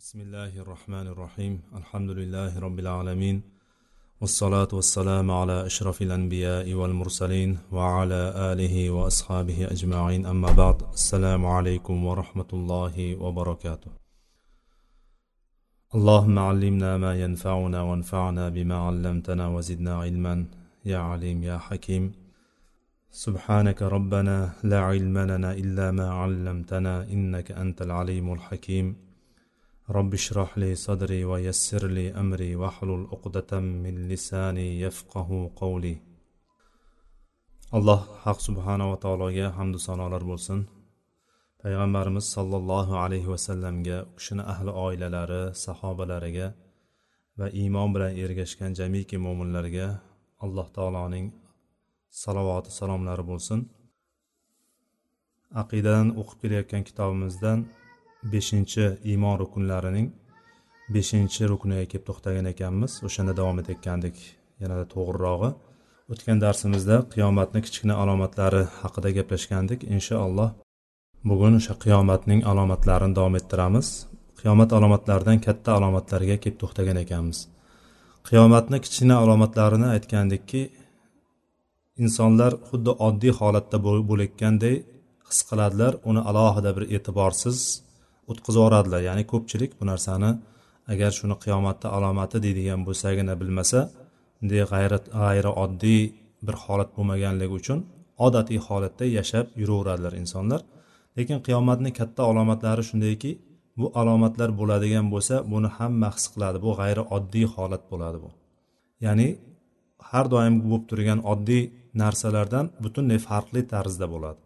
بسم الله الرحمن الرحيم الحمد لله رب العالمين والصلاة والسلام على أشرف الأنبياء والمرسلين وعلى آله وأصحابه أجمعين أما بعد السلام عليكم ورحمة الله وبركاته اللهم علمنا ما ينفعنا وانفعنا بما علمتنا وزدنا علما يا عليم يا حكيم سبحانك ربنا لا علم لنا إلا ما علمتنا إنك أنت العليم الحكيم رب اشرح لي صدري ويسر لي أمري واحلل عقدة من لساني يفقه قولي alloh haq subhanava taologa hamdu sanolar bo'lsin payg'ambarimiz sollallohu alayhi vasallamga u kishini ahli oilalari sahobalariga va iymon bilan ergashgan jamiki mo'minlarga alloh taoloning salovati salomlari bo'lsin aqidadan o'qib kelayotgan kitobimizdan beshinchi iymon rukunlarining beshinchi rukniga kelib to'xtagan ekanmiz. O'shanda davom etayotgandik yanada to'g'rirog'i. O'tgan darsimizda qiyomatni kichkina alomatlari haqida gaplashgandik. Inshaalloh bugun o'sha qiyomatning alomatlarini davom ettiramiz. Qiyomat alomatlaridan katta alomatlarga kelib to'xtagan ekanmiz. Qiyomatni kichkina alomatlarini aytgandikki insonlar xuddi oddiy holatda bo'layotganday his qiladilar. Uni alohida bir e'tiborsiz o'tkazib yuboradilar ya'ni ko'pchilik bu narsani agar shuni qiyomatni alomati deydigan bo'lsagina bilmasa bunday g'ayrat g'ayri oddiy bir holat bo'lmaganligi uchun odatiy holatda yashab yuraveradilar insonlar. Lekin qiyomatni katta alomatlari shundayki bu alomatlar bo'ladigan bo'lsa buni hamma his qiladi. Bu g'ayri oddiy holat bo'ladi bu. Ya'ni har doim bo'lib turgan oddiy narsalardan butunlay farqli tarzda bo'ladi.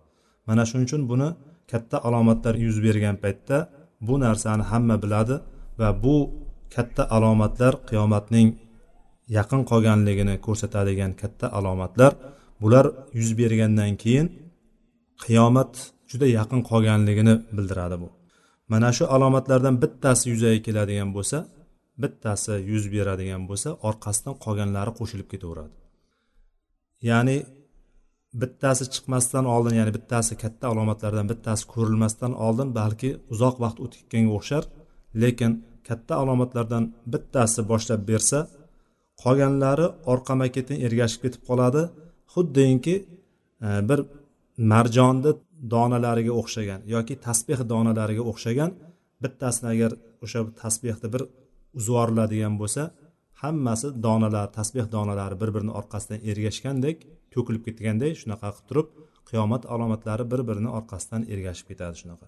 Mana shuning uchun buni katta alomatlar yuz bergan paytda bu narsani hamma biladi va bu katta alomatlar qiyomatning yaqin qolganligini ko'rsatadigan katta alomatlar bular yuz bergandan keyin qiyomat juda yaqin qolganligini bildiradi bu. Mana shu alomatlardan bittasi yuzaga keladigan bo'lsa bittasi yuz beradigan bo'lsa orqasidan qolganlari qo'shilib ketaveradi. Ya'ni bittasi chiqmasdan oldin ya'ni bittasi katta alomatlardan bittasi ko'rilmasdan oldin balki uzoq vaqt o'tib ketganga o'xshar. Lekin katta alomatlardan bittasi boshlab bersa qolganlari orqama ketin ergashib ketib qoladi. Xuddinki e, bir marjonni donalariga o'xshagan yoki tasbeh donalariga o'xshagan bittasini agar o'sha tasbehni bir uzib bo'lsa hammasi donalar tasbeh donalari bir birini orqasidan ergashgandek to'kilib ketganday shunaqa qilib turib qiyomat alomatlari bir birini orqasidan ergashib ketadi shunaqa.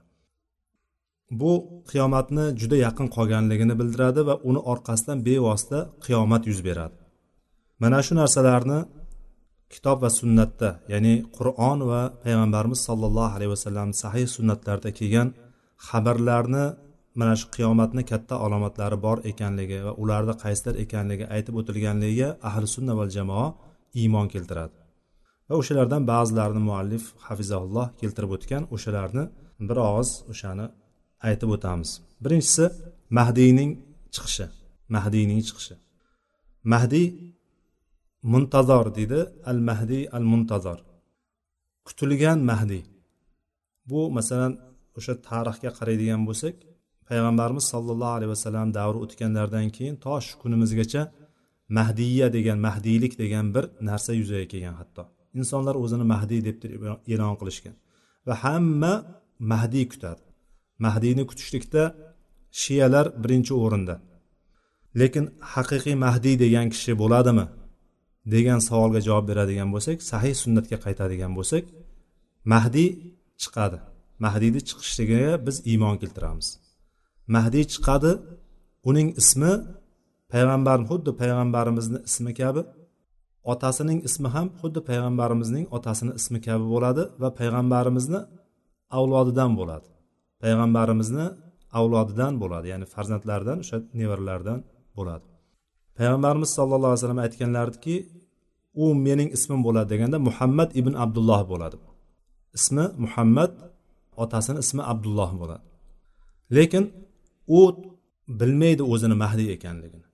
Bu qiyomatni juda yaqin qolganligini bildiradi va uni orqasidan bevosita qiyomat yuz beradi. Mana shu narsalarni kitob va sunnatda ya'ni qur'on va payg'ambarimiz sollallohu alayhi vasallam sahih sunnatlarda kelgan xabarlarni mana shu qiyomatni katta alomatlari bor ekanligi va ularda qaysilar ekanligi aytib o'tilganligiga ahli sunna val jamoa iymon keltiradi. Va o'shalardan ba'zilarini muallif hafizaulloh keltirib o'tgan o'shalarni bir og'iz o'shani aytib o'tamiz. Birinchisi mahdiyning chiqishi mahdiyning chiqishi. Mahdiy muntazor deydi al mahdiy al muntazor kutilgan mahdiy. Bu masalan o'sha tarixga qaraydigan bo'lsak payg'ambarimiz sollallohu alayhi vasallam davri o'tganlaridan keyin to shu kunimizgacha mahdiya degan mahdiylik degan bir narsa yuzaga kelgan hatto. Insonlar o'zini mahdiy deb e'lon qilishgan. Va hamma mahdiy kutadi. Mahdiyni kutishlikda shiyalar birinchi o'rinda. Lekin haqiqiy mahdiy degan kishi bo'ladimi? Degan savolga javob beradigan bo'lsak sahih sunnatga qaytadigan bo'lsak mahdiy chiqadi. Mahdiyni chiqishligiga biz iymon keltiramiz. Mahdiy chiqadi uning ismi payg'ambar xuddi payg'ambarimizni ismi kabi otasining ismi ham xuddi payg'ambarimizning otasini ismi kabi bo'ladi va payg'ambarimizni avlodidan bo'ladi. Payg'ambarimizni avlodidan bo'ladi ya'ni farzandlaridan o'sha nevaralardan bo'ladi. Payg'ambarimiz sallallohu alayhi vasallam aytganlaridiki u mening ismim bo'ladi deganda muhammad ibn abdulloh bo'ladi. Ismi muhammad otasini ismi abdulloh bo'ladi. Lekin u bilmaydi o'zini mahdiy ekanligini.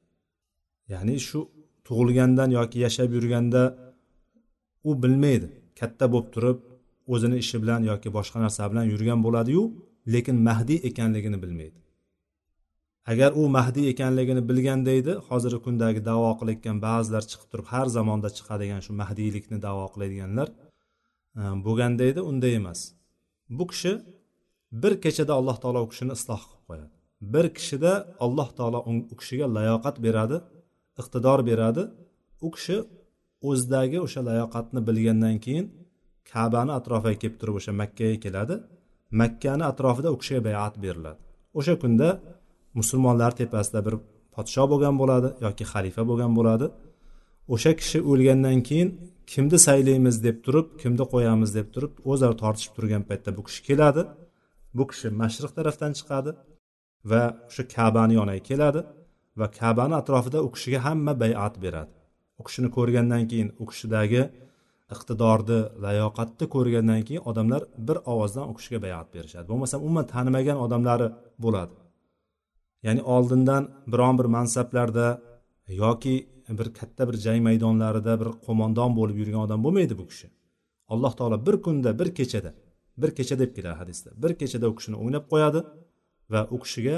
Ya'ni shu tug'ilgandan yoki yashab yurganda u bilmaydi. Katta bo'lib turib o'zini ishi bilan yoki boshqa narsa bilan yurgan bo'ladiyu lekin mahdiy ekanligini bilmaydi. Agar u mahdiy ekanligini bilganda edi hozirgi kundagi davo qilayotgan ba'zilar chiqib turib har zamonda chiqadigan shu mahdiylikni davo qiladiganlar e, bo'lganda edi unday emas. Bu kishi bir kechada alloh taolo u kishini isloh qilib qo'yadi. Bir kishida alloh taolo u kishiga layoqat beradi. Iqtidor beradi. U kishi o'zidagi o'sha layoqatni bilgandan keyin kabani atrofiga kelib turib o'sha makkaga keladi. Makkani atrofida u kishiga bayat beriladi. O'sha kunda musulmonlar tepasida bir podsho bo'lgan bo'ladi yoki xalifa bo'lgan bo'ladi. O'sha kishi o'lgandan keyin kimni saylaymiz deb turib kimni qo'yamiz deb turib o'zaro tortishib turgan paytda bu kishi keladi. Bu kishi mashriq tarafdan chiqadi va o'sha kabani yoniga keladi. Va kabani atrofida u kishiga hamma bayat beradi. U kishini ko'rgandan keyin u kishidagi iqtidorni layoqatni ko'rgandan keyin odamlar bir ovozdan u kishiga bayat berishadi. Bo'lmasam umuman tanimagan odamlari bo'ladi. Ya'ni oldindan biron bir mansablarda yoki bir katta bir jang maydonlarida bir qo'mondon bo'lib yurgan odam bo'lmaydi bu kishi. Alloh taolo bir kunda bir kechada bir kecha deb keladi hadisda. Bir kechada u kishini o'ynab qo'yadi va u kishiga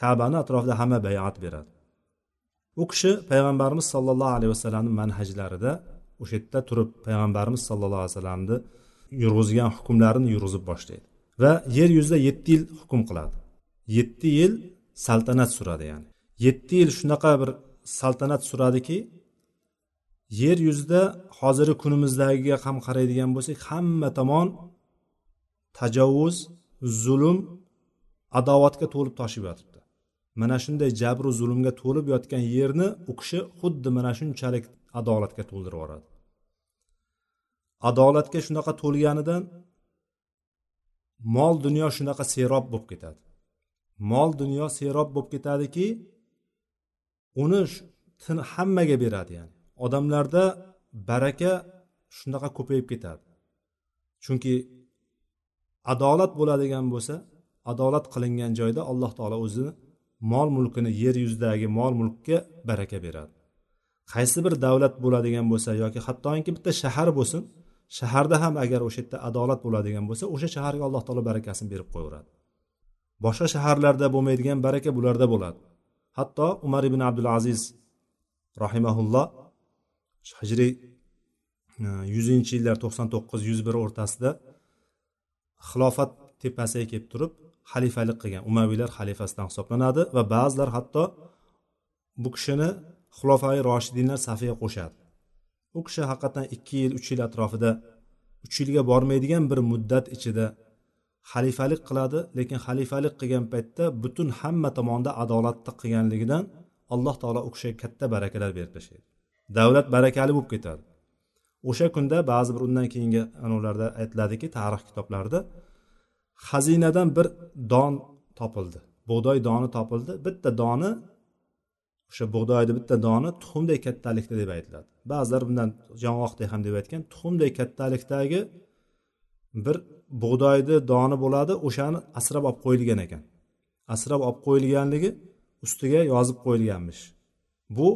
kabani atrofida hamma bayat beradi. U kishi payg'ambarimiz sollallohu alayhi vasallamni manhajlarida o'sha yerda turib payg'ambarimiz sollallohu alayhi vasallamni yurg'izgan hukmlarini yurg'izib boshlaydi va yer yuzida yetti yil hukm qiladi. Yetti yil saltanat suradi ya'ni. Yetti yil shunaqa bir saltanat suradiki yer yuzida hozirgi kunimizdagiga ham qaraydigan bo'lsak hamma tomon tajovuz zulm adovatga to'lib toshib yotibdi. Mana shunday jabru zulmga to'lib yotgan yerni u kishi xuddi mana shunchalik adolatga to'ldirib yuboradi adolatga shunaqa to'lganidan mol dunyo shunaqa serob bo'lib ketadi. Mol dunyo serob bo'lib ketadiki uni hammaga beradi ya'ni. Odamlarda baraka shunaqa ko'payib ketadi. Chunki adolat bo'ladigan bo'lsa adolat qilingan joyda alloh taolo o'zini mol mulkini yer yuzidagi mol mulkka baraka beradi. Qaysi bir davlat bo'ladigan bo'lsa yoki hattoki bitta shahar bo'lsin shaharda ham agar o'sha yerda adolat bo'ladigan bo'lsa o'sha shaharga alloh taolo barakasini berib qo'yaveradi. Boshqa shaharlarda bo'lmaydigan baraka bularda bo'ladi. Hatto umar ibn abdul aziz rahimaulloh hijriy e, yuzinchi yillar to'qson to'qqiz yuz bir o'rtasida xilofat tepasiga kelib turib xalifalik qilgan umaviylar xalifasidan hisoblanadi va ba'zilar hatto bu kishini xulofai roshidinlar safiga qo'shadi. U kishi haqiqatdan ikki yil uch yil atrofida uch yilga bormaydigan bir muddat ichida xalifalik qiladi lekin xalifalik qilgan paytda butun hamma tomonda adolatni qilganligidan alloh taolo u kishiga katta barakalar berib tashlaydi. Davlat barakali bo'lib ketadi. O'sha kunda ba'zi bir undan keyingi anavlarda aytiladiki tarix kitoblarida xazinadan bir don topildi. Bug'doy doni topildi. Bitta doni o'sha bug'doyni bitta doni tuxumdek kattalikda deb aytiladi. Ba'zilar bundan yong'oqdek ham deb aytgan tuxumdek kattalikdagi bir bug'doyni doni bo'ladi o'shani asrab olib qo'yilgan ekan. Asrab olib qo'yilganligi ustiga yozib qo'yilganmish. Bu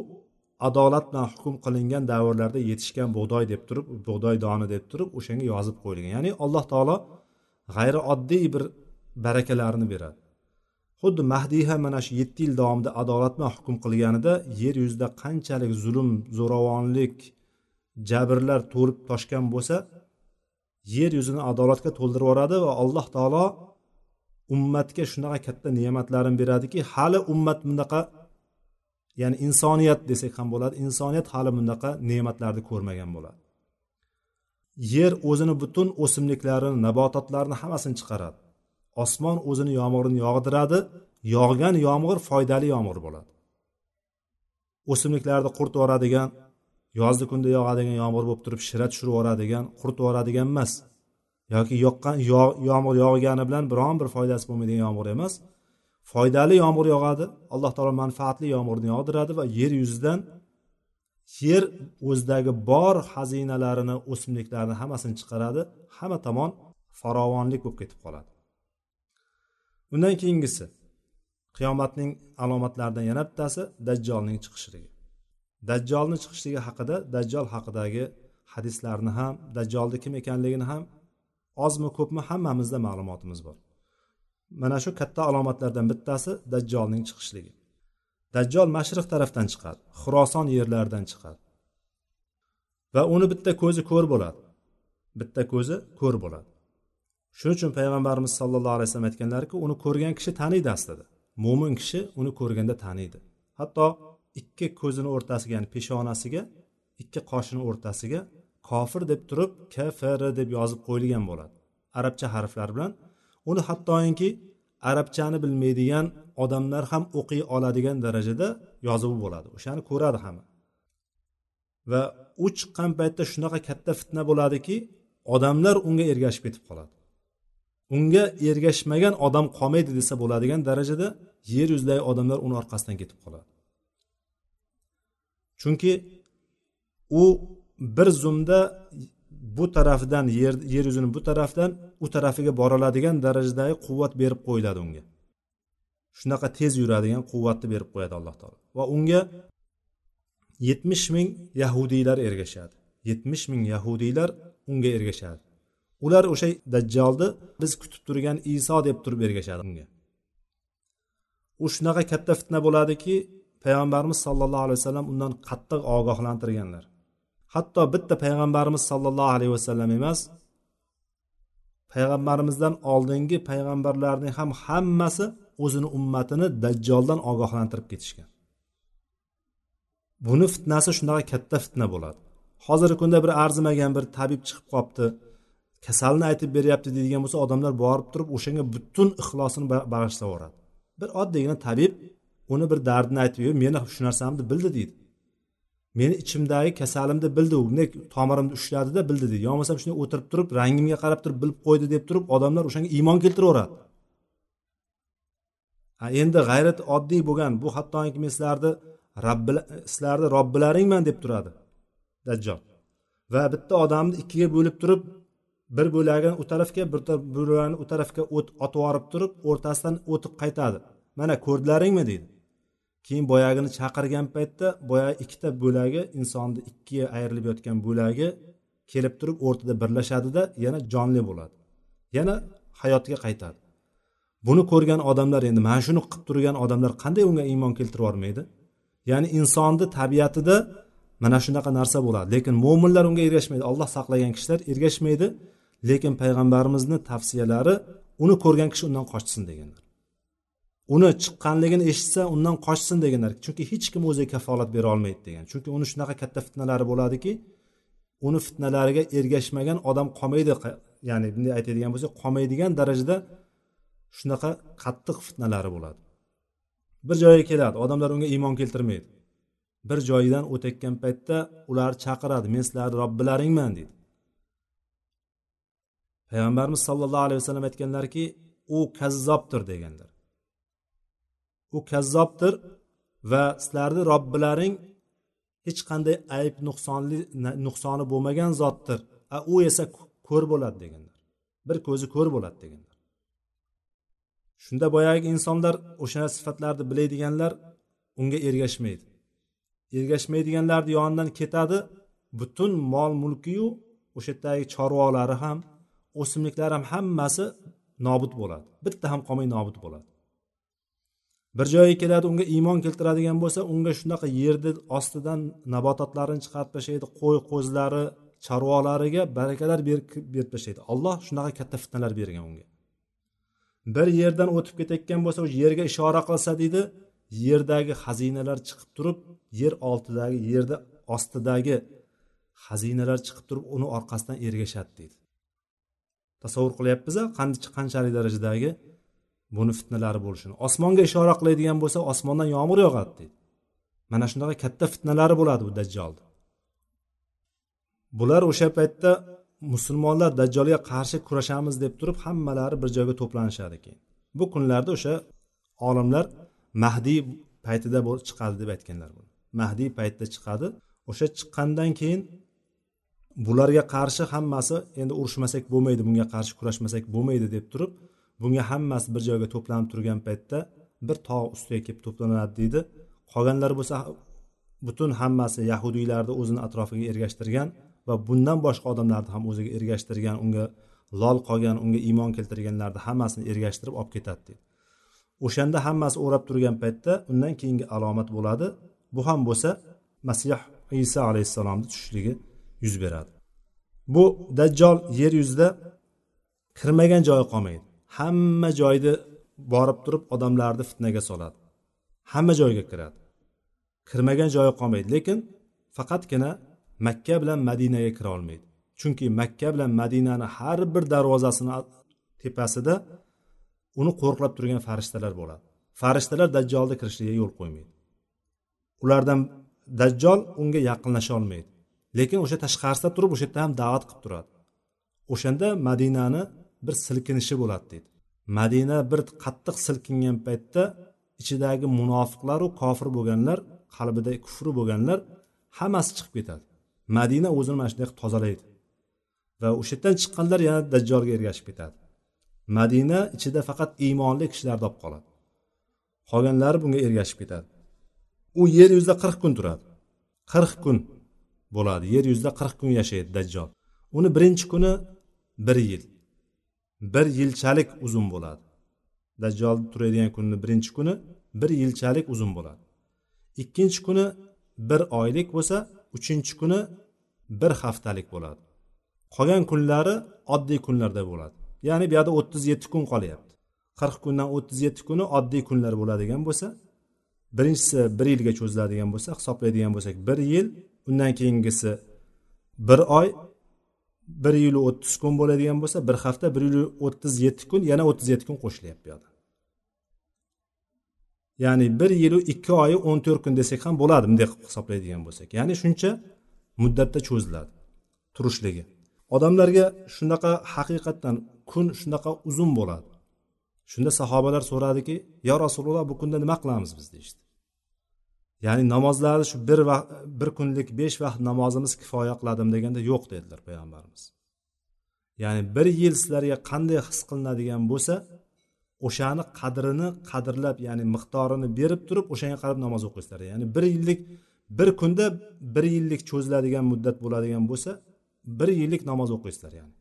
adolat bilan hukm qilingan davrlarda yetishgan bug'doy deb turib bug'doy doni deb turib o'shanga yozib qo'yilgan. Ya'ni alloh taolo g'ayrioddiy bir barakalarni beradi. Xuddi mahdiy ham mana shu yetti yil davomida adolat bilan hukm qilganida yer yuzida qanchalik zulm zo'ravonlik jabrlar to'lib toshgan bo'lsa yer yuzini adolatga to'ldirib yuboradi va alloh taolo ummatga shunaqa katta ne'matlarni beradiki hali ummat bunaqa ya'ni insoniyat desak ham bo'ladi insoniyat hali bunaqa ne'matlarni ko'rmagan bo'ladi. Yer o'zini butun o'simliklarini nabototlarni hammasini chiqaradi. Osmon o'zini yomg'irini yog'diradi yog'gan yomg'ir foydali yomg'ir bo'ladi. O'simliklarni quritib yuboradigan yozgi kunda yog'adigan yomg'ir bo'lib turib shira tushirib yuboradigan quritib yuboradigan emas yoki yoqqan yomg'ir yog'gani bilan biron bir foydasi bo'lmaydigan yomg'ir emas. Foydali yomg'ir yog'adi alloh taolo manfaatli yomg'irni yog'diradi va yer yuzidan yer o'zidagi bor xazinalarini o'simliklarni hammasini chiqaradi. Hamma tomon farovonlik bo'lib ketib qoladi. Undan keyingisi qiyomatning alomatlaridan yana bittasi dajjolning chiqishligi. Dajjolni chiqishligi haqida dajjol haqidagi hadislarni ham dajjolni kim ekanligini ham ozmi ko'pmi hammamizda ma'lumotimiz bor. Mana shu katta alomatlardan bittasi dajjolning chiqishligi. Dajjol mashriq tarafdan chiqadi xuroson yerlaridan chiqadi va uni bitta ko'zi ko'r bo'ladi. Bitta ko'zi ko'r bo'ladi. Shuning uchun payg'ambarimiz sollallohu alayhi vasallam aytganlarki uni ko'rgan kishi taniydi aslida. Mo'min kishi uni ko'rganda taniydi. Hatto ikki ko'zini o'rtasiga ya'ni peshonasiga ikki qoshini o'rtasiga kofir deb turib kfr deb yozib qo'yilgan bo'ladi. Arabcha harflar bilan. Uni hattoki arabchani bilmaydigan odamlar ham o'qiy oladigan darajada yozuvi bo'ladi. O'shani ko'radi hamma. Va u chiqqan paytda shunaqa katta fitna bo'ladiki odamlar unga ergashib ketib qoladi. Unga ergashmagan odam qolmaydi desa bo'ladigan darajada yer yuzidagi odamlar uni orqasidan ketib qoladi. Chunki u bir zumda bu tarafidan yer yer yuzini bu tarafdan u tarafiga boraoladigan darajadagi quvvat berib qo'yiladi unga. Shunaqa tez yuradigan quvvatni berib qo'yadi alloh taolo. Va unga yetmish ming yahudiylar ergashadi. Yetmish ming yahudiylar unga ergashadi. Ular o'sha dajjolni biz kutib turgan iso deb turib ergashadi unga. U shunaqa katta fitna bo'ladiki payg'ambarimiz sollallohu alayhi vasallam undan qattiq ogohlantirganlar. Hatto bitta payg'ambarimiz sollallohu alayhi vasallam emas payg'ambarimizdan oldingi payg'ambarlarning ham hammasi o'zini ummatini dajjoldan ogohlantirib ketishgan. Buni fitnasi shunaqa katta fitna bo'ladi. Hozirgi kunda bir arzimagan bir tabib chiqib qolibdi kasalni aytib beryapti deydigan bo'lsa odamlar borib turib o'shanga butun ixlosini bag'ishlab yuboradi bir oddiygina tabib uni bir dardini aytib meni shu narsamni bildi deydi. Meni ichimdagi kasalimni bildi u bunday tomirimni ushladida bildi deydi yo bo'lmasam shunday o'tirib turib rangimga qarab turib bilib qo'ydi deb turib odamlar o'shanga iymon keltiraveradi. Endi g'ayrat oddiy bo'lgan bu hattoki men sizlarni rabbi sizlarni robbilaringman deb turadi dajjol. Va bitta odamni ikkiga bo'lib turib bir bo'lagini u tarafga bir bo'lagini u tarafga o't otib yuborib turib o'rtasidan o'tib qaytadi. Mana ko'rdilaringmi deydi keyin boyagini chaqirgan paytda boyagi ikkita bo'lagi insonni ikkiga ayrilib yotgan bo'lagi kelib turib o'rtada birlashadida yana jonli bo'ladi. Yana hayotga qaytadi. Buni ko'rgan odamlar endi mana shuni qilib turgan odamlar qanday unga iymon keltirib yubormaydi ya'ni insonni tabiatida mana shunaqa narsa bo'ladi. Lekin mo'minlar unga ergashmaydi. Alloh saqlagan kishilar ergashmaydi. Lekin payg'ambarimizni tavsiyalari uni ko'rgan kishi undan qochsin deganlar. Uni chiqqanligini eshitsa undan qochsin deganlar chunki hech kim o'ziga kafolat bera olmaydi degan. Chunki uni shunaqa katta fitnalari bo'ladiki uni fitnalariga ergashmagan odam qolmaydi ya'ni bunday aytadigan bo'lsak qolmaydigan darajada shunaqa qattiq fitnalari bo'ladi. Bir joyga keladi odamlar unga iymon keltirmaydi. Bir joyidan o'tayotgan paytda ular chaqiradi men sizlarni robbilaringman deydi. Payg'ambarimiz sollallohu alayhi vasallam aytganlarki u kazzobdir deganlar. U kazzobdir va sizlarni robbilaring hech qanday ayb nuqsonli nuqsoni bo'lmagan zotdir. A u esa ko'r bo'ladi deganlar. Bir ko'zi ko'r bo'ladi deganlar. Shunda boyagi insonlar o'sha sifatlarni biladiganlar unga ergashmaydi. Ergashmaydiganlarni yonidan ketadi butun mol mulkiyu o'sha yerdagi chorvalari ham o'simliklari ham hammasi nobud bo'ladi. Bitta ham qolmay nobud bo'ladi. Bir joyga keladi unga iymon keltiradigan bo'lsa unga shunaqa yerni ostidan nabototlarni chiqarib tashlaydi qo'y qo'zlari chorvalariga barakalar berib tashlaydi olloh shunaqa katta fitnalar bergan unga. Bir yerdan o'tib ketayotgan bo'lsa o'sha yerga ishora qilsa deydi yerdagi xazinalar chiqib turib yer oltidagi yerda ostidagi xazinalar chiqib turib uni orqasidan ergashadi deydi. Tasavvur qilyapmiz qanchalik darajadagi buni fitnalari bo'lishini. Osmonga ishora qiladigan bo'lsa osmondan yomg'ir yog'adi deydi. Mana shunaqa katta fitnalari bo'ladi bu dajjolni bular o'sha paytda musulmonlar dajjolga qarshi kurashamiz deb turib hammalari bir joyga to'planishadi keyin. Bu kunlarda o'sha olimlar mahdiy paytida chiqadi deb aytganlar buni. Mahdiy paytda chiqadi. O'sha chiqqandan keyin bularga qarshi hammasi endi urushmasak bo'lmaydi bunga qarshi kurashmasak bo'lmaydi deb turib bunga hammasi bir joyga to'planib turgan paytda bir tog' ustiga kelib to'planadi deydi. Qolganlar bo'lsa butun hammasi yahudiylarni o'zini atrofiga ergashtirgan va bundan boshqa odamlarni ham o'ziga ergashtirgan unga lol qolgan unga iymon keltirganlarni hammasini ergashtirib olib ketadi deydi. O'shanda hammasi o'rab turgan paytda undan keyingi alomat bo'ladi. Bu ham bo'lsa masih iso alayhissalomni tushishligi yuz beradi. Bu dajjol yer yuzida kirmagan joyi qolmaydi. Hamma joyda borib turib odamlarni fitnaga soladi. Hamma joyga kiradi. Kirmagan joyi qolmaydi lekin faqatgina makka bilan madinaga kira olmaydi. Chunki makka bilan madinani har bir darvozasini tepasida uni qo'riqlab turgan farishtalar bo'ladi. Farishtalar dajjolni kirishiga yo'l qo'ymaydi. Ulardan dajjol unga yaqinlasha olmaydi. Lekin o'sha tashqarisida turib o'sha yerda ham da'vat qilib turadi. O'shanda madinani bir silkinishi bo'ladi deydi. Madina bir qattiq silkingan paytda ichidagi munofiqlaru kofir bo'lganlar qalbida kufri bo'lganlar hammasi chiqib ketadi. Madina o'zini mana shunday qilib tozalaydi va o'sha yerdan chiqqanlar yana dajjolga ergashib ketadi. Madina ichida faqat iymonli kishilar olib qoladi. Qolganlari bunga ergashib ketadi. U yer yuzida qirq kun turadi. Qirq kun bo'ladi. Yer yuzida qirq kun yashaydi dajjol. Uni birinchi kuni bir yil. Bir yilchalik uzun bo'ladi. Dajjol turadigan kunni birinchi kuni bir yilchalik uzun bo'ladi. Ikkinchi kuni bir oylik bo'lsa uchinchi kuni bir haftalik bo'ladi. Qolgan kunlari oddiy kunlarda bo'ladi. Ya'ni bu yerda o'ttiz yetti kun qolyapti. Qirq kundan o'ttiz yetti kuni oddiy kunlar bo'ladigan bo'lsa birinchisi bir yilga cho'ziladigan bo'lsa hisoblaydigan bo'lsak bir yil undan keyingisi bir oy bir yil o'ttiz kun bo'ladigan bo'lsa bir hafta bir yil o'ttiz yetti kun yana o'ttiz yetti kun qo'shilyapti bu yoqda ya'ni bir yilu ikki oyi o'n to'rt kun desak ham bo'ladi bunday qilib hisoblaydigan bo'lsak. Ya'ni shuncha muddatda cho'ziladi turishligi. Odamlarga shunaqa haqiqatdan kun shunaqa uzun bo'ladi. Shunda sahobalar so'radiki yo rasululloh bu kunda nima qilamiz biz? deyishdi. Ya'ni namozlarni shu bir vaqt bir kunlik besh vaqt namozimiz kifoya qiladimi deganda yo'q dedilar payg'ambarimiz. Ya'ni bir yil sizlarga qanday his qilinadigan bo'lsa o'shani qadrini qadrlab ya'ni miqdorini berib turib o'shanga qarab namoz o'qiysizlar ya'ni bir yillik bir kunda bir yillik cho'ziladigan muddat bo'ladigan bo'lsa bir yillik namoz o'qiysizlar ya'ni.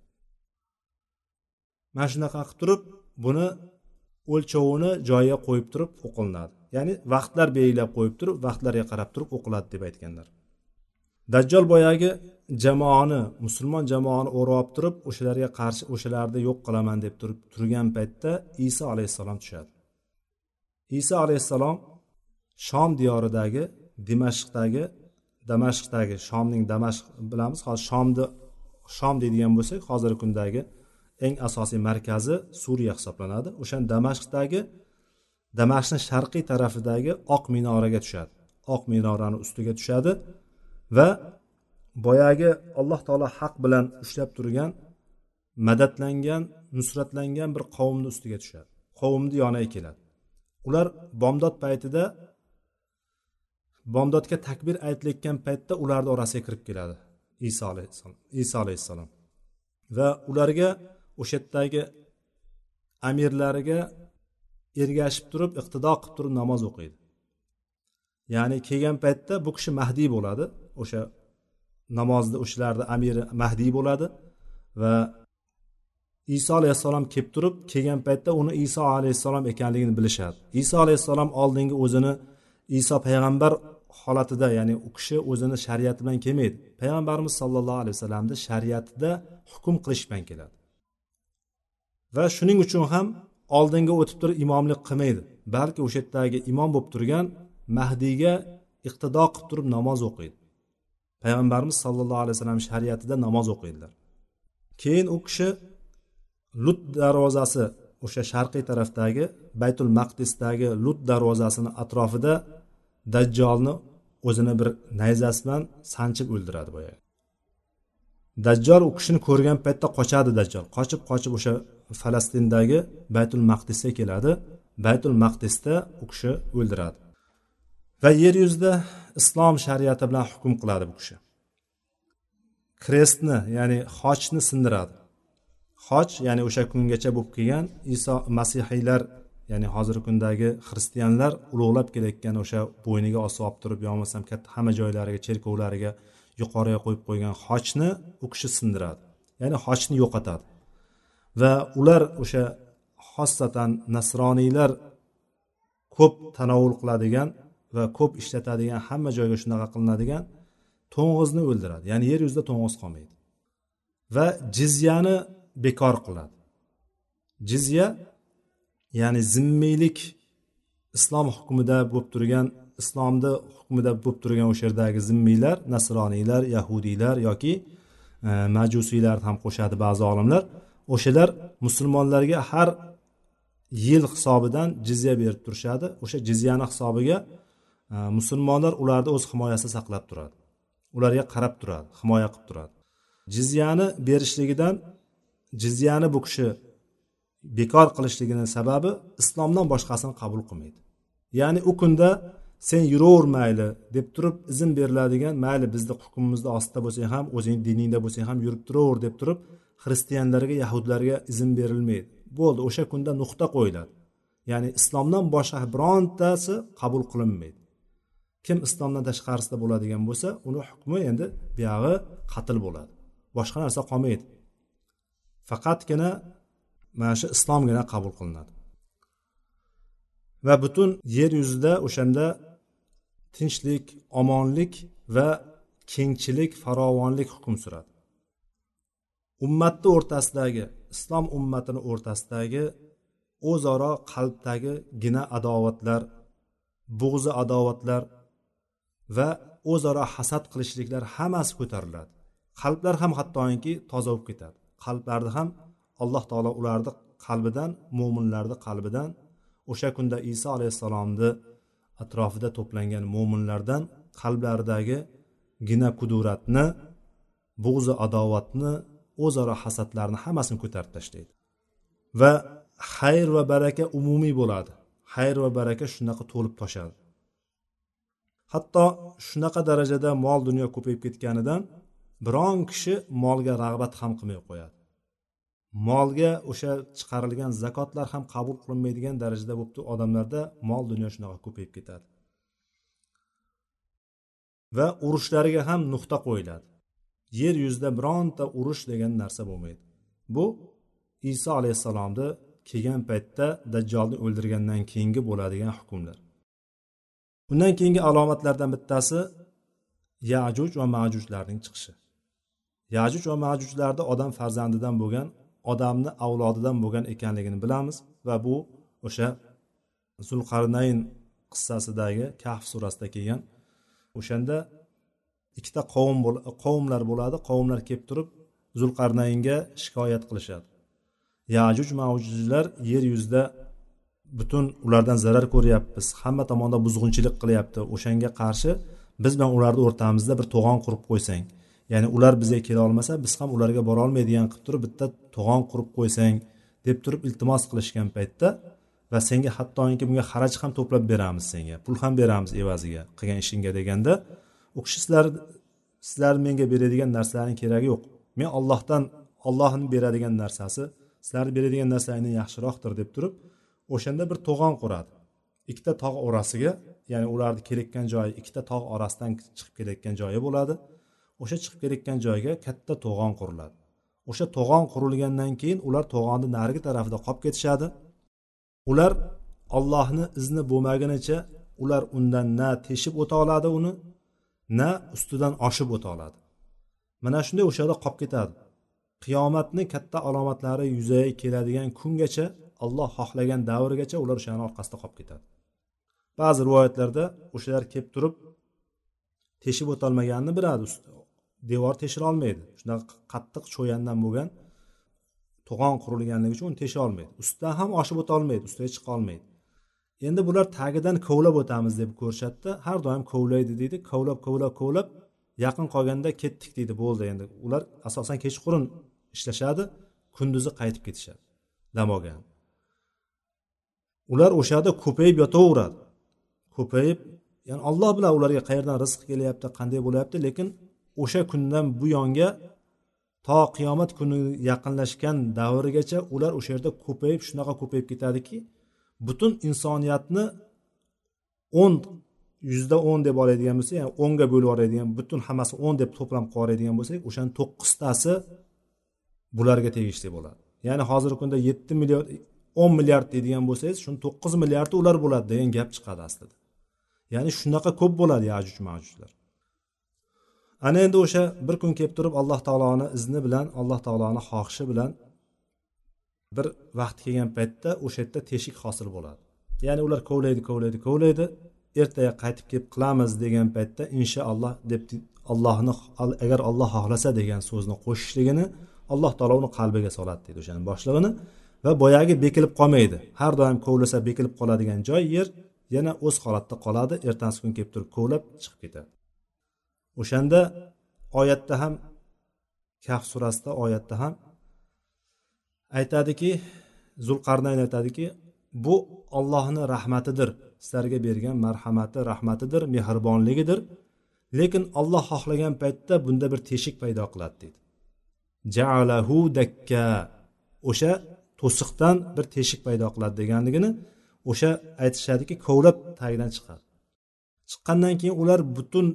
Mana shunaqa qilib turib buni o'lchovini joyiga qo'yib turib o'qilinadi. Ya'ni vaqtlar belgilab qo'yib turib vaqtlarga qarab turib o'qiladi deb aytganlar. Dajjol boyagi jamoani musulmon jamoani o'rab turib o'shalarga qarshi o'shalarni yo'q qilaman deb turib turgan paytda iso alayhissalom tushadi. Iso alayhissalom shom diyoridagi dimashqdagi damashqdagi shomning damashq bilamiz hozir shomni shom deydigan bo'lsak hozirgi kundagi eng asosiy markazi suriya hisoblanadi. O'sha damashqdagi damashqni sharqiy tarafidagi oq minoraga tushadi. Oq minorani ustiga tushadi va boyagi alloh taolo haq bilan ushlab turgan madadlangan nusratlangan bir qavmni ustiga tushadi. Qavmni yoniga keladi. Ular bomdod paytida bomdodga takbir aytilayotgan paytda ularni orasiga kirib keladi iso alayhissalom iso alayhissalom. Va ularga o'sha yerdagi amirlariga ergashib turib iqtido qilib turib namoz o'qiydi. Ya'ni kelgan paytda bu kishi mahdiy bo'ladi. O'sha namozni o'shalarni amiri mahdiy bo'ladi va iso alayhissalom kelib turib kelgan paytda uni iso alayhissalom ekanligini bilishadi. Iso alayhissalom oldingi o'zini iso payg'ambar holatida ya'ni u kishi o'zini shariati bilan kelmaydi. Payg'ambarimiz sollallohu alayhi vasallamni shariatida hukm qilish bilan keladi. Va shuning uchun ham oldinga o'tib turib imomlik qilmaydi. Balki o'sha yerdagi imom bo'lib turgan mahdiyga iqtido qilib turib namoz o'qiydi. Payg'ambarimiz sollallohu alayhi vasallam shariatida namoz o'qiydilar. Keyin u kishi lut darvozasi o'sha sharqiy tarafdagi baytul maqdisdagi lut darvozasini atrofida dajjolni o'zini bir nayzasi bilan sanchib o'ldiradi boyagi. Dajjol u kishini ko'rgan paytda qochadi dajjol. Qochib qochib o'sha falastindagi baytul maqdisga keladi. Baytul maqdisda u kishi o'ldiradi. Va yer yuzida islom shariati bilan hukm qiladi bu kishi. Krestni ya'ni xochni sindiradi. Xoch ya'ni o'sha kungacha bo'lib kelgan iso masihiylar ya'ni hozirgi kundagi xristianlar ulug'lab kelayotgan o'sha bo'yniga osib olib turib yo bo'lmasam katta hamma joylariga cherkovlariga yuqoriga qo'yib qo'ygan xochni u kishi sindiradi. Ya'ni xochni yo'qotadi. Va ular o'sha xossatan nasroniylar ko'p tanovul qiladigan va ko'p ishlatadigan hamma joyga shunaqa qilinadigan to'ng'izni o'ldiradi. Ya'ni yer yuzida to'ng'iz qolmaydi. Va jizyani bekor qiladi. Jizya ya'ni zimmiylik islom hukmida bo'lib turgan islomni hukmida bo'lib turgan o'sha yerdagi zimmiylar nasroniylar yahudiylar yoki e, majusiylarni ham qo'shadi ba'zi olimlar. O'shalar musulmonlarga har yil hisobidan jizya berib turishadi. O'sha jizyani hisobiga e, musulmonlar ularni o'z himoyasida saqlab turadi. Ularga qarab turadi himoya qilib turadi. Jizyani berishligidan jizyani bu kishi bekor qilishligini sababi islomdan boshqasini qabul qilmaydi. Ya'ni u kunda sen yuraver mayli deb turib izn beriladigan mayli bizni hukmimizni ostida bo'lsang ham o'zing diningda bo'lsang ham yurib turaver deb turib xristianlarga yahudlarga izn berilmaydi. Bo'ldi o'sha kunda nuqta qo'yiladi. Ya'ni islomdan boshqa birontasi qabul qilinmaydi. Kim islomdan tashqarisida bo'ladigan bo'lsa uni hukmi endi buyog'i qatl bo'ladi. Boshqa narsa qolmaydi. Faqatgina mana shu islomgina qabul qilinadi. Va butun yer yuzida o'shanda tinchlik omonlik va kengchilik farovonlik hukm suradi. Ummatni o'rtasidagi islom ummatini o'rtasidagi o'zaro qalbdagi gina adovatlar bug'zi adovatlar va o'zaro hasad qilishliklar hammasi ko'tariladi. Qalblar ham hattoki toza bo'lib ketadi. Qalblarni ham alloh taolo ularni qalbidan mo'minlarni qalbidan o'sha kunda iso alayhissalomni atrofida to'plangan mo'minlardan qalblaridagi gina kuduratni bug'zi adovatni o'zaro hasadlarni hammasini ko'tarib tashlaydi. Va xayr va baraka umumiy bo'ladi. Xayr va baraka shunaqa to'lib toshadi. Hatto shunaqa darajada mol dunyo ko'payib ketganidan biron kishi molga rag'bat ham qilmay qo'yadi. Molga o'sha chiqarilgan zakotlar ham qabul qilinmaydigan darajada bo'libdi odamlarda mol dunyo shunaqa ko'payib ketadi. Va urushlariga ham nuqta qo'yiladi. Yer yuzida bironta urush degan narsa bo'lmaydi. Bu iso alayhissalomni kelgan paytda dajjolni o'ldirgandan keyingi bo'ladigan hukmlar. Undan keyingi alomatlardan bittasi yajuj va majujlarning chiqishi. Yajuj va majujlarni odam farzandidan bo'lgan odamni avlodidan bo'lgan ekanligini bilamiz va bu o'sha zulqarnayn qissasidagi kahf surasida kelgan o'shanda ikkita qavm qavmlar bo'ladi. Qavmlar kelib turib zulqarnaynga shikoyat qilishadi. Yajuj mavjujlar yer yuzida butun ulardan zarar ko'ryapmiz. Hamma tomonda buzg'unchilik qilyapti. O'shanga qarshi biz bilan ularni o'rtamizda bir to'g'on qurib qo'ysang. Ya'ni ular bizga kela olmasa biz ham ularga borolmaydigan qilib turib bitta to'g'on qurib qo'ysang deb turib iltimos qilishgan paytda va senga hattoki bunga xaraj ham to'plab beramiz senga pul ham beramiz evaziga qilgan ishingga deganda de, kishi sizlar sizlar menga beradigan narsalarni keragi yo'q. Men ollohdan ollohni beradigan narsasi sizlarni beradigan narsalardan yaxshiroqdir deb turib o'shanda bir to'g'on quradi. Ikkita tog' orasiga ya'ni ularni kelayotgan joyi ikkita tog' orasidan chiqib kelayotgan joyi bo'ladi. O'sha chiqib kelayotgan joyga katta to'g'on quriladi. O'sha to'g'on qurilgandan keyin ular to'g'onni narigi tarafida qolib ketishadi. Ular ollohni izni bo'lmagunicha ular undan na teshib o'ta oladi uni. Na ustidan oshib o'ta oladi. Mana shunday o'sha yerda qolib ketadi. Qiyomatni katta alomatlari yuzaga keladigan kungacha alloh xohlagan davrgacha ular o'shani orqasida qolib ketadi. Ba'zi rivoyatlarda o'shalar kelib turib teshib o'tolmaganini biladi devor teshira olmaydi. Shunaqa qattiq cho'yandan bo'lgan to'g'on qurilganligi uchun uni tesha olmaydi. Ustidan ham oshib o'ta olmaydi ustiga chiqa olmaydi. Endi bular tagidan kovlab o'tamiz deb ko'rishadida har doim kovlaydi deydi. Kovlab kovlab kovlab yaqin qolganda ketdik deydi bo'ldi endi. Ular asosan kechqurun ishlashadi kunduzi qaytib ketishadi dam olgan. Ular o'sha yerda ko'payib yotaveradi. Ko'payib ya'ni olloh biladi ularga qayerdan rizq kelyapti qanday bo'lyapti lekin o'sha kundan bu yonga to qiyomat kuni yaqinlashgan davrigacha ular o'sha yerda ko'payib shunaqa ko'payib ketadiki butun insoniyatni o'n yuzda o'n deb oladigan bo'lsak ya'ni o'nga bo'lib yuboradigan butun hammasi o'n deb to'plam qilib yuboradigan bo'lsak o'shani to'qqiztasi bularga tegishli bo'ladi. Ya'ni hozirgi kunda yetti milliard o'n milliard deydigan bo'lsangiz shuni to'qqiz milliardi ular bo'ladi degan gap chiqadi aslida. Ya'ni shunaqa ko'p bo'ladi yajuj majujlar. Ana endi o'sha bir kun kelib turib alloh taoloni izni bilan alloh taoloni xohishi bilan bir vaqt kelgan paytda o'sha yerda teshik hosil bo'ladi. Ya'ni ular kovlaydi kovlaydi kovlaydi ertaga qaytib kelib qilamiz degan paytda inshaalloh deb allohni agar olloh xohlasa degan so'zni qo'shishligini alloh taolo uni qalbiga soladi deydi o'shani boshlig'ini va boyagi bekilib qolmaydi. Har doim kovlasa bekilib qoladigan joy yer yana o'z holatida qoladi ertasi kun kelib turib kovlab chiqib ketadi. O'shanda oyatda ham kaf surasida oyatda ham aytadiki zulqarnayn aytadiki bu ollohni rahmatidir. Sizlarga bergan marhamati rahmatidir mehribonligidir. Lekin olloh xohlagan paytda bunda bir teshik paydo qiladi deydi. Jaalahu dakka. O'sha to'siqdan bir teshik paydo qiladi deganligini o'sha aytishadiki kovlab tagidan chiqadi. Chiqqandan keyin ular butun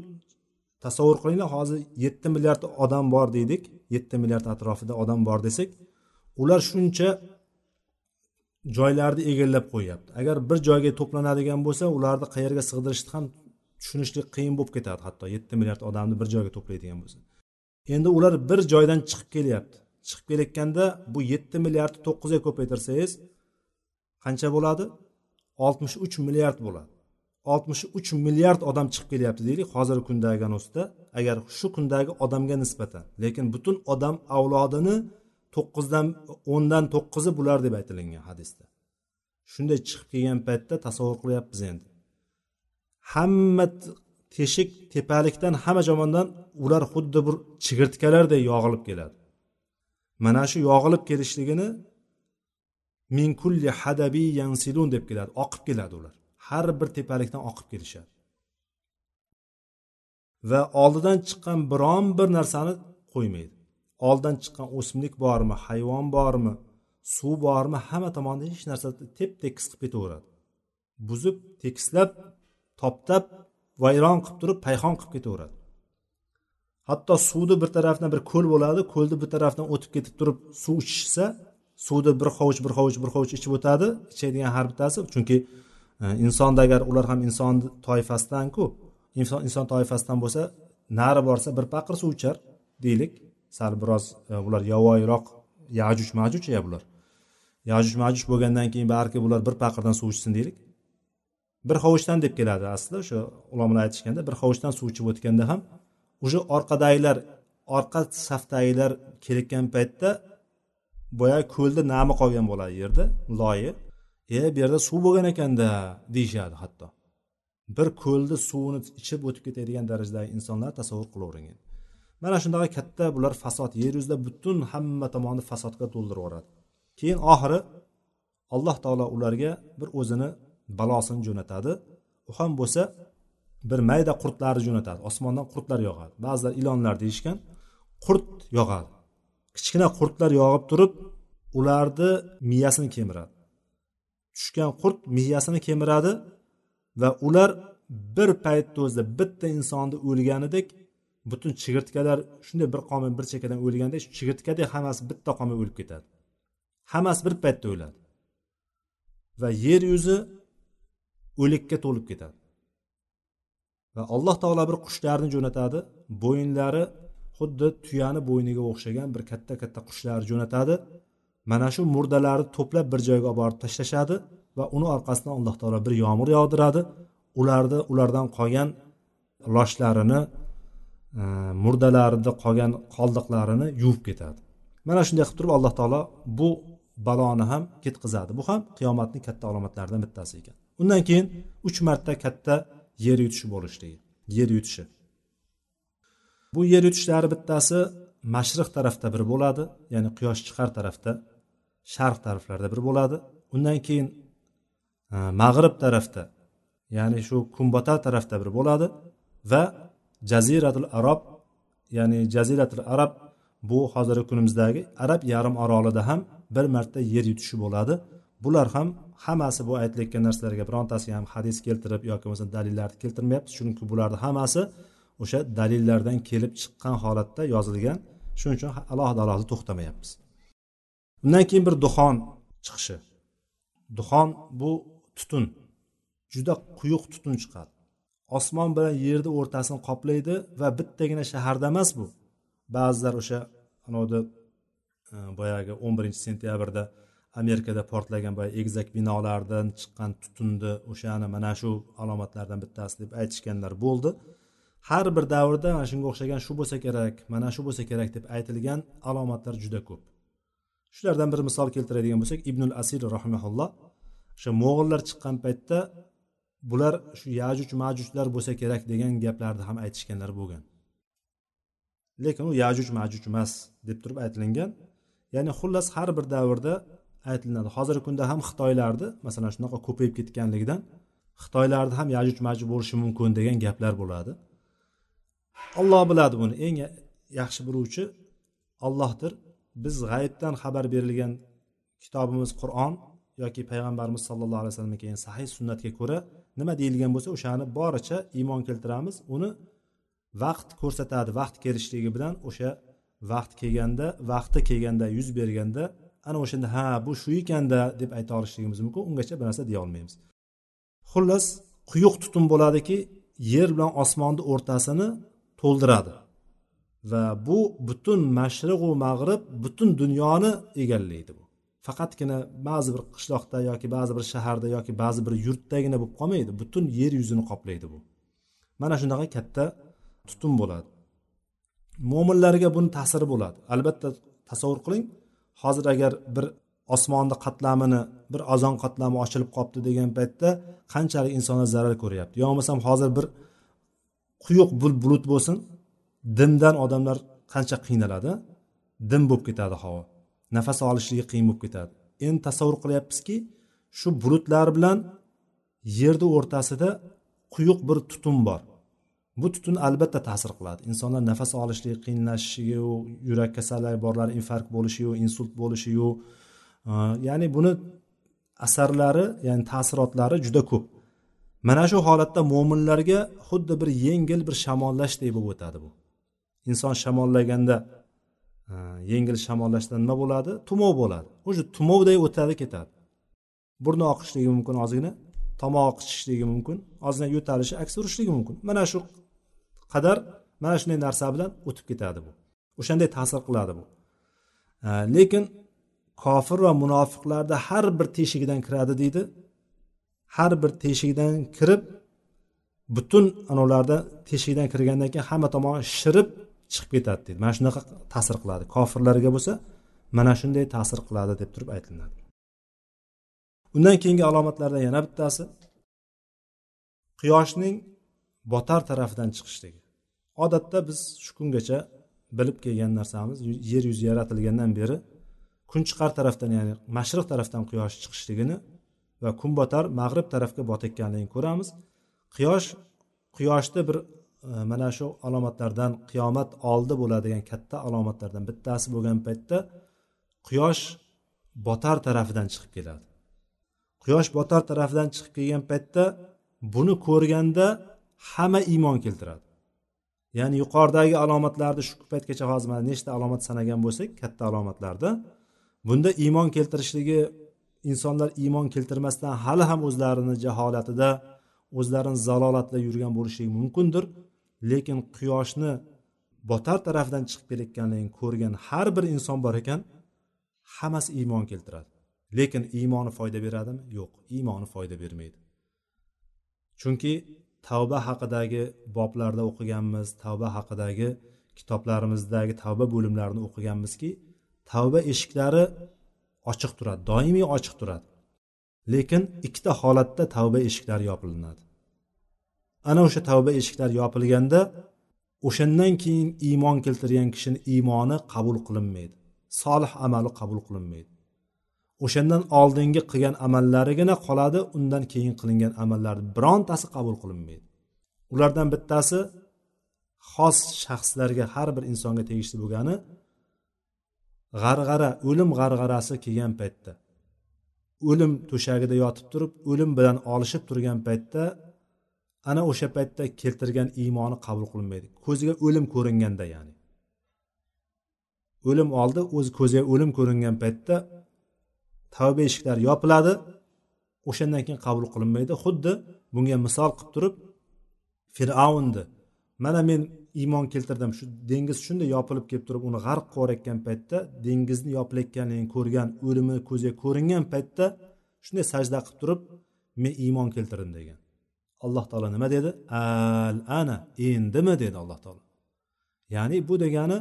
tasavvur qilinglar hozir yetti milliard odam bor deydik yetti milliard atrofida odam bor desak ular shuncha joylarni egallab qo'yyapti. Agar bir joyga to'planadigan bo'lsa ularni qayerga sig'dirishni ham tushunishlik qiyin bo'lib ketadi hatto. Yetti milliard odamni bir joyga to'playdigan bo'lsa. Endi ular bir joydan chiqib kelyapti. Chiqib kelayotganda bu yetti milliardni to'qqizga ko'paytirsangiz qancha bo'ladi? Oltmish uch milliard bo'ladi. Oltmish uch milliard odam chiqib kelyapti deylik hozirgi kundagi anonsda agar shu kundagi odamga nisbatan. Lekin butun odam avlodini to'qqizdan o'ndan to'qqizi bular deb aytilingan hadisda. Shunday chiqib kelgan paytda tasavvur qilyapmiz endi. Hamma teshik tepalikdan hamma tomondan ular xuddi bir chigirtkalarday yog'ilib keladi. Mana shu yog'ilib kelishligini min kulli hadabi yansilun deb keladi oqib keladi ular. Har bir tepalikdan oqib kelishadi. Va oldidan chiqqan biron bir narsani qo'ymaydi. Oldidan chiqqan o'simlik bormi hayvon bormi suv bormi hamma tomonda hech narsa tep tekis qilib ketaveradi. Buzib tekislab toptab vayron qilib turib payhon qilib ketaveradi. Hatto suvni bir tarafdan bir ko'l bo'ladi ko'lni bir tarafdan o'tib ketib turib suv ichishsa suvni bir hovuch bir hovuch bir hovuch ichib o'tadi ichadigan har bittasi. Chunki e, insonda agar ular ham inson toifasidanku inson inson toifasidan bo'lsa nari borsa bir paqir suv ichar deylik. Sal biroz e, ular yovvoyiroq yajuj majuj ya bular. Yajuj majuj bo'lgandan keyin balki bular bir paqirdan suv ichsin deylik. Bir hovuchdan deb keladi aslida o'sha ulamolar aytishganda bir hovuchdan suv ichib o'tganda ham уже orqadagilar orqa safdagilar kelayotgan paytda boyagi ko'lda nami qolgan bo'ladi yerda loyi. E bu yerda suv bo'lgan ekanda deyishadi hatto. Bir ko'lni suvini ichib o'tib ketadigan darajadagi insonlar tasavvur qilavering mana shundaqa katta bular fasod yer yuzida butun hamma tomonni fasodga to'ldirib yuboradi keyin oxiri alloh taolo ularga bir o'zini balosini jo'natadi. U ham bo'lsa bir mayda qurtlarni jo'natadi. Osmondan qurtlar yog'adi. Ba'zilar ilonlar deyishgan qurt yog'adi. Kichkina qurtlar yog'ib turib ularni miyasini kemiradi. Tushgan qurt miyasini kemiradi va ular bir paytni o'zida bitta insonni o'lganidek butun chigirtkalar shunday bir qomin bir chekkadan o'lganda shu chigirtkadek hammasi bitta qomin o'lib ketadi. Hammasi bir paytda o'ladi. Va yer yuzi o'likka to'lib ketadi. Va alloh taolo bir qushlarni jo'natadi bo'yinlari xuddi tuyani bo'yniga o'xshagan bir katta katta qushlarni jo'natadi. Mana shu murdalarni to'plab bir joyga olib borib tashlashadi va uni orqasidan alloh taolo bir yomg'ir yog'diradi. Ularni ulardan qolgan loshlarini murdalarida qolgan qoldiqlarini yuvib ketadi. Mana shunday qilib turib alloh taolo bu baloni ham ketkazadi bu ham qiyomatni katta alomatlaridan bittasi ekan. Undan keyin uch marta katta yer yutishi bo'lishligi yer yutishi. Bu yer yutishlari bittasi mashriq tarafda bir bo'ladi ya'ni quyosh chiqar tarafda sharq taraflarda bir bo'ladi. Undan keyin e, mag'rib tarafda ya'ni shu kunbotar tarafda bir bo'ladi va jaziratul arab ya'ni jaziratul arab bu hozirgi kunimizdagi arab yarim orolida ham bir marta yer yutishi bo'ladi. Bular ham hammasi bu aytilayotgan narsalarga birontasiga ham hadis keltirib yoki bo'lmasa dalillarni keltirmayapmiz chunki bularni hammasi o'sha dalillardan kelib chiqqan holatda yozilgan. Shuning uchun alohida alohida to'xtamayapmiz. Undan keyin bir duxon chiqishi. Duxon bu tutun juda quyuq tutun chiqadi. Osmon bilan yerni o'rtasini qoplaydi va bittagina shaharda emas bu. Ba'zilar o'sha anavda e, boyagi o'n birinchi sentyabrda amerikada portlagan boya egizak binolardan chiqqan tutunni o'shani mana shu alomatlardan bittasi deb aytishganlar bo'ldi. Har bir davrda mana shunga o'xshagan shu bo'lsa kerak mana shu bo'lsa kerak deb aytilgan alomatlar juda ko'p. Shulardan bir misol keltiradigan bo'lsak ibnul asir rahimaulloh o'sha mo'g'illar chiqqan paytda bular shu yajuj majujlar bo'lsa kerak degan gaplarni ham aytishganlar bo'lgan. Lekin u yajuj majuj emas deb turib aytilingan. Ya'ni xullas har bir davrda aytilinadi. Hozirgi kunda ham xitoylarni masalan shunaqa ko'payib ketganligidan xitoylarni ham yajuj majuj bo'lishi mumkin degan gaplar bo'ladi. Olloh biladi buni. Eng yaxshi biluvchi ollohdir biz g'aybdan xabar berilgan kitobimiz qur'on yoki payg'ambarimiz sallallohu alayhi vasallamdan kelgan sahih sunnatga ko'ra nima deyilgan bo'lsa o'shani boricha iymon keltiramiz. Uni vaqt ko'rsatadi vaqt kelishligi bilan o'sha vaqt kelganda vaqti kelganda yuz berganda ana o'shanda ha bu shu ekanda deb ayta olishligimiz mumkin ungacha bir narsa deya olmaymiz. Xullas quyuq tutun bo'ladiki yer bilan osmonni o'rtasini to'ldiradi va bu butun mashriqu mag'rib butun dunyoni egallaydi bu. Faqatgina ba'zi bir qishloqda yoki ba'zi bir shaharda yoki ba'zi bir yurtdagina bo'lib qolmaydi. Butun yer yuzini qoplaydi bu. Mana shunaqa katta tutun bo'ladi. Mo'minlarga buni ta'siri bo'ladi. Albatta tasavvur qiling hozir agar bir osmonni qatlamini bir azon qatlami ochilib qolibdi degan paytda qanchalik insonlar zarar ko'ryapti? Yo bo'lmasam hozir bir quyuq bulut bo'lsin dimdan odamlar qancha qiynaladi? Dim bo'lib ketadi havo. Nafas olishligi qiyin bo'lib ketadi. Endi tasavvur qilyapmizki shu bulutlar bilan yerni o'rtasida quyuq bir tutun bor. Bu tutun albatta ta'sir qiladi. Insonlar nafas olishligi qiyinlashishiyu yurak kasallari borlar infarkt bo'lishiyu insult bo'lishiyu ya'ni buni asarlari ya'ni ta'sirotlari juda ko'p. Mana shu holatda mo'minlarga xuddi bir yengil bir shamollashdek bo'lib o'tadi bu. Inson shamollaganda Э, yengil shamollashdan nima bo'ladi? Tumov bo'ladi. O'sha tumovday o'tadi ketadi. Burni oqishligi mumkin ozgina tomoq qichishligi mumkin ozgina yo'talishi aks urishligi mumkin. Mana shu qadar mana shunday narsa bilan o'tib ketadi bu. O'shanday ta'sir qiladi bu. Lekin kofir va munofiqlarda har bir teshigidan kiradi deydi. Har bir teshigidan kirib butun anavlarda teshigidan kirgandan keyin hamma tomoni shirib chiqib ketadi deydi mana shunaqa ta'sir qiladi. Kofirlarga bo'lsa mana shunday ta'sir qiladi deb turib aytilinadi undan keyingi alomatlardan yana bittasi quyoshning botar tarafidan chiqishligi odatda biz shu kungacha bilib kelgan narsamiz yer yuzi yaratilgandan beri kun chiqar tarafdan ya'ni mashriq tarafdan quyosh chiqishligini va kun botar mag'rib tarafga botayotganligini ko'ramiz. Quyosh quyoshni bir mana shu alomatlardan qiyomat oldi bo'ladigan katta alomatlardan bittasi bo'lgan paytda quyosh botar tarafidan chiqib keladi. Quyosh botar tarafidan chiqib kelgan paytda buni ko'rganda hamma iymon keltiradi. Ya'ni yuqoridagi alomatlarni shu paytgacha hozir mana nechta alomat sanagan bo'lsak katta alomatlarda bunda iymon keltirishligi insonlar iymon keltirmasdan hali ham o'zlarini jaholatida o'zlarini zalolatida yurgan bo'lishligi mumkindir. Lekin quyoshni botar tarafdan chiqib kelayotganligini ko'rgan har bir inson bor ekan hammasi iymon keltiradi. Lekin iymoni foyda beradimi? Yo'q iymoni foyda bermaydi. Chunki tavba haqidagi boblarda o'qiganmiz tavba haqidagi kitoblarimizdagi tavba bo'limlarini o'qiganmizki tavba eshiklari ochiq turadi doimiy ochiq turadi. Lekin ikkita holatda tavba eshiklari yopilinadi. Ana o'sha tavba eshiklari yopilganda o'shandan keyin iymon keltirgan kishini iymoni qabul qilinmaydi. Solih amali qabul qilinmaydi. O'shandan oldingi qilgan amallarigina qoladi undan keyin qilingan amallarni birontasi qabul qilinmaydi. Ulardan bittasi xos shaxslarga har bir insonga tegishli bo'lgani g'arg'ara o'lim g'arg'arasi kelgan paytda. O'lim to'shagida yotib turib o'lim bilan olishib turgan paytda ana o'sha paytda keltirgan iymoni qabul qilinmaydi ko'ziga o'lim ko'ringanda ya'ni. O'lim oldi o'z ko'ziga o'lim ko'ringan paytda tavba eshiklari yopiladi. O'shandan keyin qabul qilinmaydi. Xuddi bunga misol qilib turib fir'avnni mana men iymon keltirdim. Shu dengiz shunday yopilib kelib turib uni g'arq qilayotgan paytda dengizni yopilayotganligini ko'rgan o'limi ko'ziga ko'ringan paytda shunday sajda qilib turib men iymon keltirdim degan. Alloh taolo nima dedi? Al ana endimi dedi alloh taolo. Ya'ni bu degani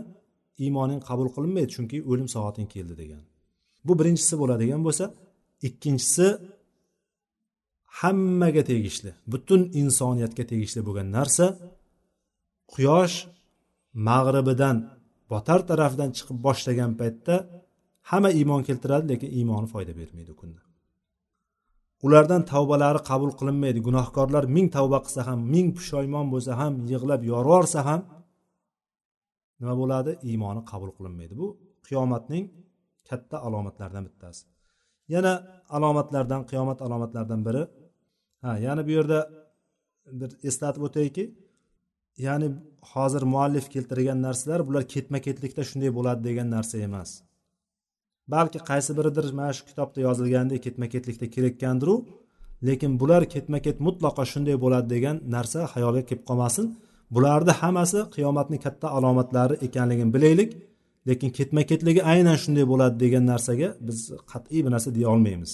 iymoning qabul qilinmaydi chunki o'lim soating keldi degan bu birinchisi bo'ladigan bo'lsa ikkinchisi hammaga tegishli butun insoniyatga tegishli bo'lgan narsa quyosh mag'ribidan botar tarafidan chiqib boshlagan paytda hamma iymon keltiradi lekin iymoni foyda bermaydi u kunda. Ulardan tavbalari qabul qilinmaydi. Gunohkorlar ming tavba qilsa ham ming pushaymon bo'lsa ham yig'lab yorvorsa ham nima bo'ladi? Iymoni qabul qilinmaydi. Bu qiyomatning katta alomatlaridan bittasi. Yana alomatlardan qiyomat alomatlaridan biri. Ha yana bu yerda bir eslatib o'tayki ya'ni hozir muallif keltirgan narsalar bular ketma ketlikda shunday bo'ladi degan narsa emas. Balki qaysi biridir mana shu kitobda yozilgandek ketma ketlikda kelayotgandiru lekin bular ketma ket mutlaqo shunday bo'ladi degan narsa xayolga kelib qolmasin. Bularni hammasi qiyomatni katta alomatlari ekanligini bilaylik lekin ketma ketligi aynan shunday bo'ladi degan narsaga biz qat'iy bir narsa deya olmaymiz.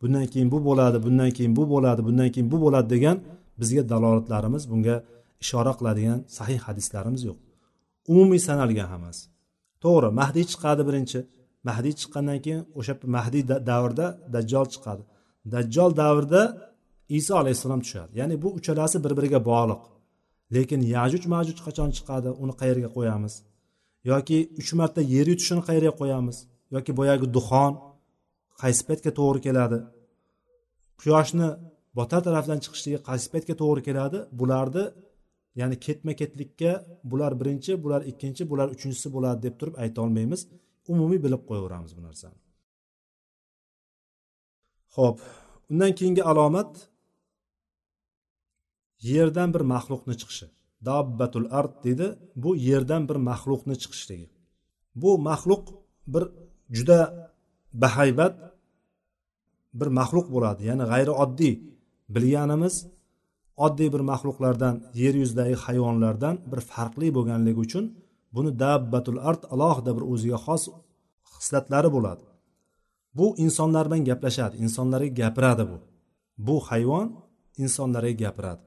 Bundan keyin bu bo'ladi bundan keyin bu bo'ladi bundan keyin bu bo'ladi degan bizga dalolatlarimiz bunga ishora qiladigan sahih hadislarimiz yo'q. Umumiy sanalgan hammasi. To'g'ri mahdiy chiqadi birinchi. Mahdiy chiqqandan keyin o'sha mahdiy davrida dajjol chiqadi. Dajjol davrida iso alayhissalom tushadi. Ya'ni bu uchalasi bir biriga bog'liq. Lekin yajuj majuj qachon chiqadi uni qayerga qo'yamiz? Yoki uch marta yer yutishini qayerga qo'yamiz? Yoki boyagi duxon qaysi paytga to'g'ri keladi? Quyoshni botar tarafdan chiqishligi qaysi paytga to'g'ri keladi? Bularni ya'ni ketma ketlikka bular birinchi bular ikkinchi bular uchinchisi bo'ladi deb turib ayta olmaymiz. Umumiy bilib qo'yaveramiz bu narsani. Ho'p undan keyingi alomat yerdan bir maxluqni chiqishi. Dabbatul ard deydi bu yerdan bir maxluqni chiqishligi bu maxluq bir juda bahaybat bir maxluq bo'ladi ya'ni g'ayri oddiy. Bilganimiz oddiy bir maxluqlardan yer yuzidagi hayvonlardan bir farqli bo'lganligi uchun buni dabbatul ard alohida bir o'ziga xos xislatlari bo'ladi. Bu insonlar bilan gaplashadi insonlarga gapiradi bu. Bu hayvon insonlarga gapiradi.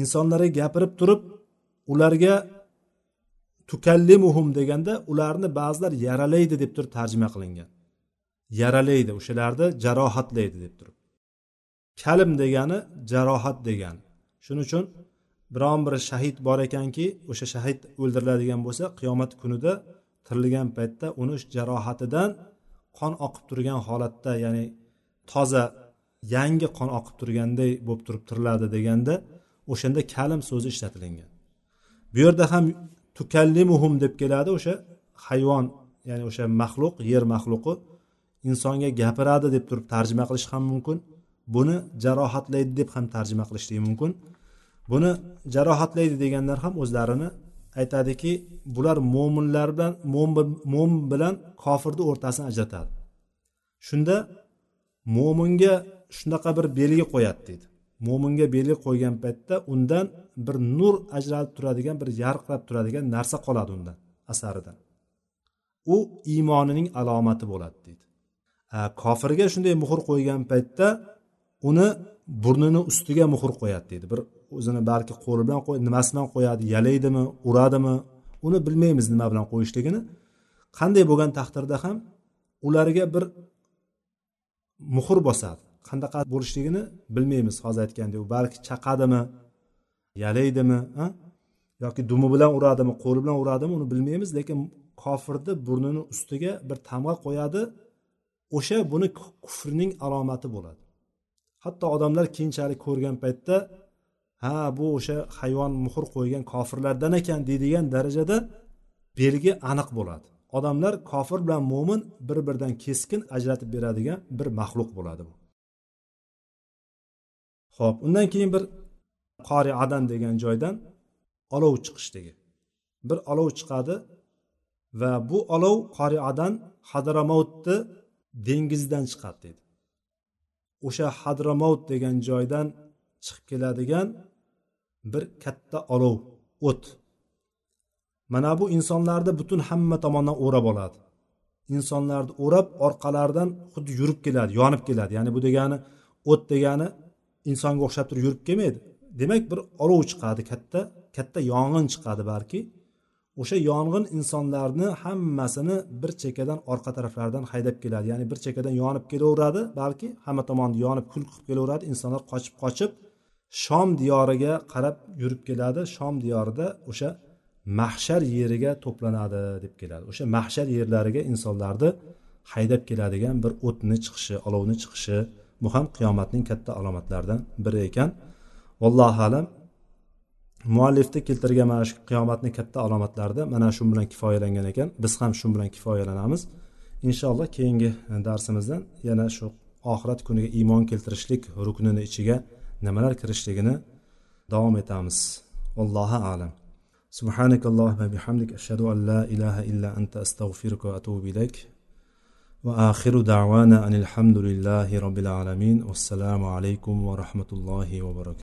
Insonlarga gapirib turib ularga tukallimuhum deganda ularni ba'zilar yaralaydi deb turib tarjima qilingan. Yaralaydi o'shalarni jarohatlaydi deb turib. Kalim degani jarohat degani. Shuning uchun biron bir shahid bor ekanki o'sha shahid o'ldiriladigan bo'lsa qiyomat kunida tirilgan paytda uni jarohatidan qon oqib turgan holatda ya'ni toza yangi qon oqib turganday bo'lib turib tiriladi deganda o'shanda kalim so'zi ishlatilingan. Bu yerda ham tukallimuhum deb keladi o'sha hayvon ya'ni o'sha maxluq yer maxluqi insonga gapiradi deb turib tarjima qilish ham mumkin. Buni jarohatlaydi deb ham tarjima qilishligi mumkin. Buni jarohatlaydi deganlar ham o'zlarini aytadiki bular mo'minlar bilan mo'min bilan kofirni o'rtasini ajratadi. Shunda mo'minga shunaqa bir belgi qo'yadi deydi. Mo'minga belgi qo'ygan paytda undan bir nur ajralib turadigan bir yarqirab turadigan narsa qoladi undan asaridan. U iymonining alomati bo'ladi deydi. Kofirga shunday muhr qo'ygan paytda uni burnini ustiga muhr qo'yadi deydi. Bir o'zini balki qo'li bilan nimasi bilan qo'yadi yalaydimi uradimi uni bilmaymiz nima bilan qo'yishligini. Qanday bo'lgan taqdirda ham ularga bir muhr bosadi. Qanaqa bo'lishligini bilmaymiz hozir aytgandek. U balki chaqadimi yalaydimi yoki dumi bilan uradimi qo'li bilan uradimi uni bilmaymiz lekin kofirni burnini ustiga bir tamg'a qo'yadi. O'sha buni kufrning alomati bo'ladi. Hatto odamlar keyinchalik ko'rgan paytda ha bu o'sha hayvon muhr qo'ygan kofirlardan ekan deydigan darajada belgi aniq bo'ladi. Odamlar kofir bilan mo'min bir biridan keskin ajratib beradigan bir maxluq bo'ladi bu. Ho'p undan keyin bir qori adan degan joydan olov chiqishligi bir olov chiqadi va bu olov qoriadan hadramautni dengizdan chiqadi deydi o'sha hadramaut degan joydan chiqib keladigan bir katta olov o't. Mana bu insonlarni butun hamma tomondan o'rab oladi. Insonlarni o'rab orqalaridan xuddi yurib keladi yonib keladi. Ya'ni bu degani o't degani insonga o'xshab turib yurib kelmaydi. Demak bir olov chiqadi katta katta yong'in chiqadi balki. O'sha yong'in insonlarni hammasini bir chekkadan orqa taraflaridan haydab keladi. Ya'ni bir chekkadan yonib kelaveradi balki hamma tomonni yonib kul qilib kelaveradi. Insonlar qochib qochib shom diyoriga qarab yurib keladi. Shom diyorida o'sha mahshar yeriga to'planadi deb keladi. O'sha mahshar yerlariga insonlarni haydab keladigan bir o'tni chiqishi olovni chiqishi bu ham qiyomatning katta alomatlaridan biri ekan. Vallohu alam. Muallifni keltirgan mana shu qiyomatni katta alomatlarida mana shu bilan kifoyalangan ekan. Biz ham shu bilan kifoyalanamiz. Inshaalloh keyingi darsimizdan yana shu oxirat kuniga iymon keltirishlik ruknini ichiga nimalar kirishligini davom etamiz allohu alam سبحانك اللهم بحمدك أشهد أن لا إله إلا أنت أستغفرك وأتوب إليك. وآخر دعوانا أن الحمد لله رب العالمين. والسلام عليكم ورحمة الله وبركاته.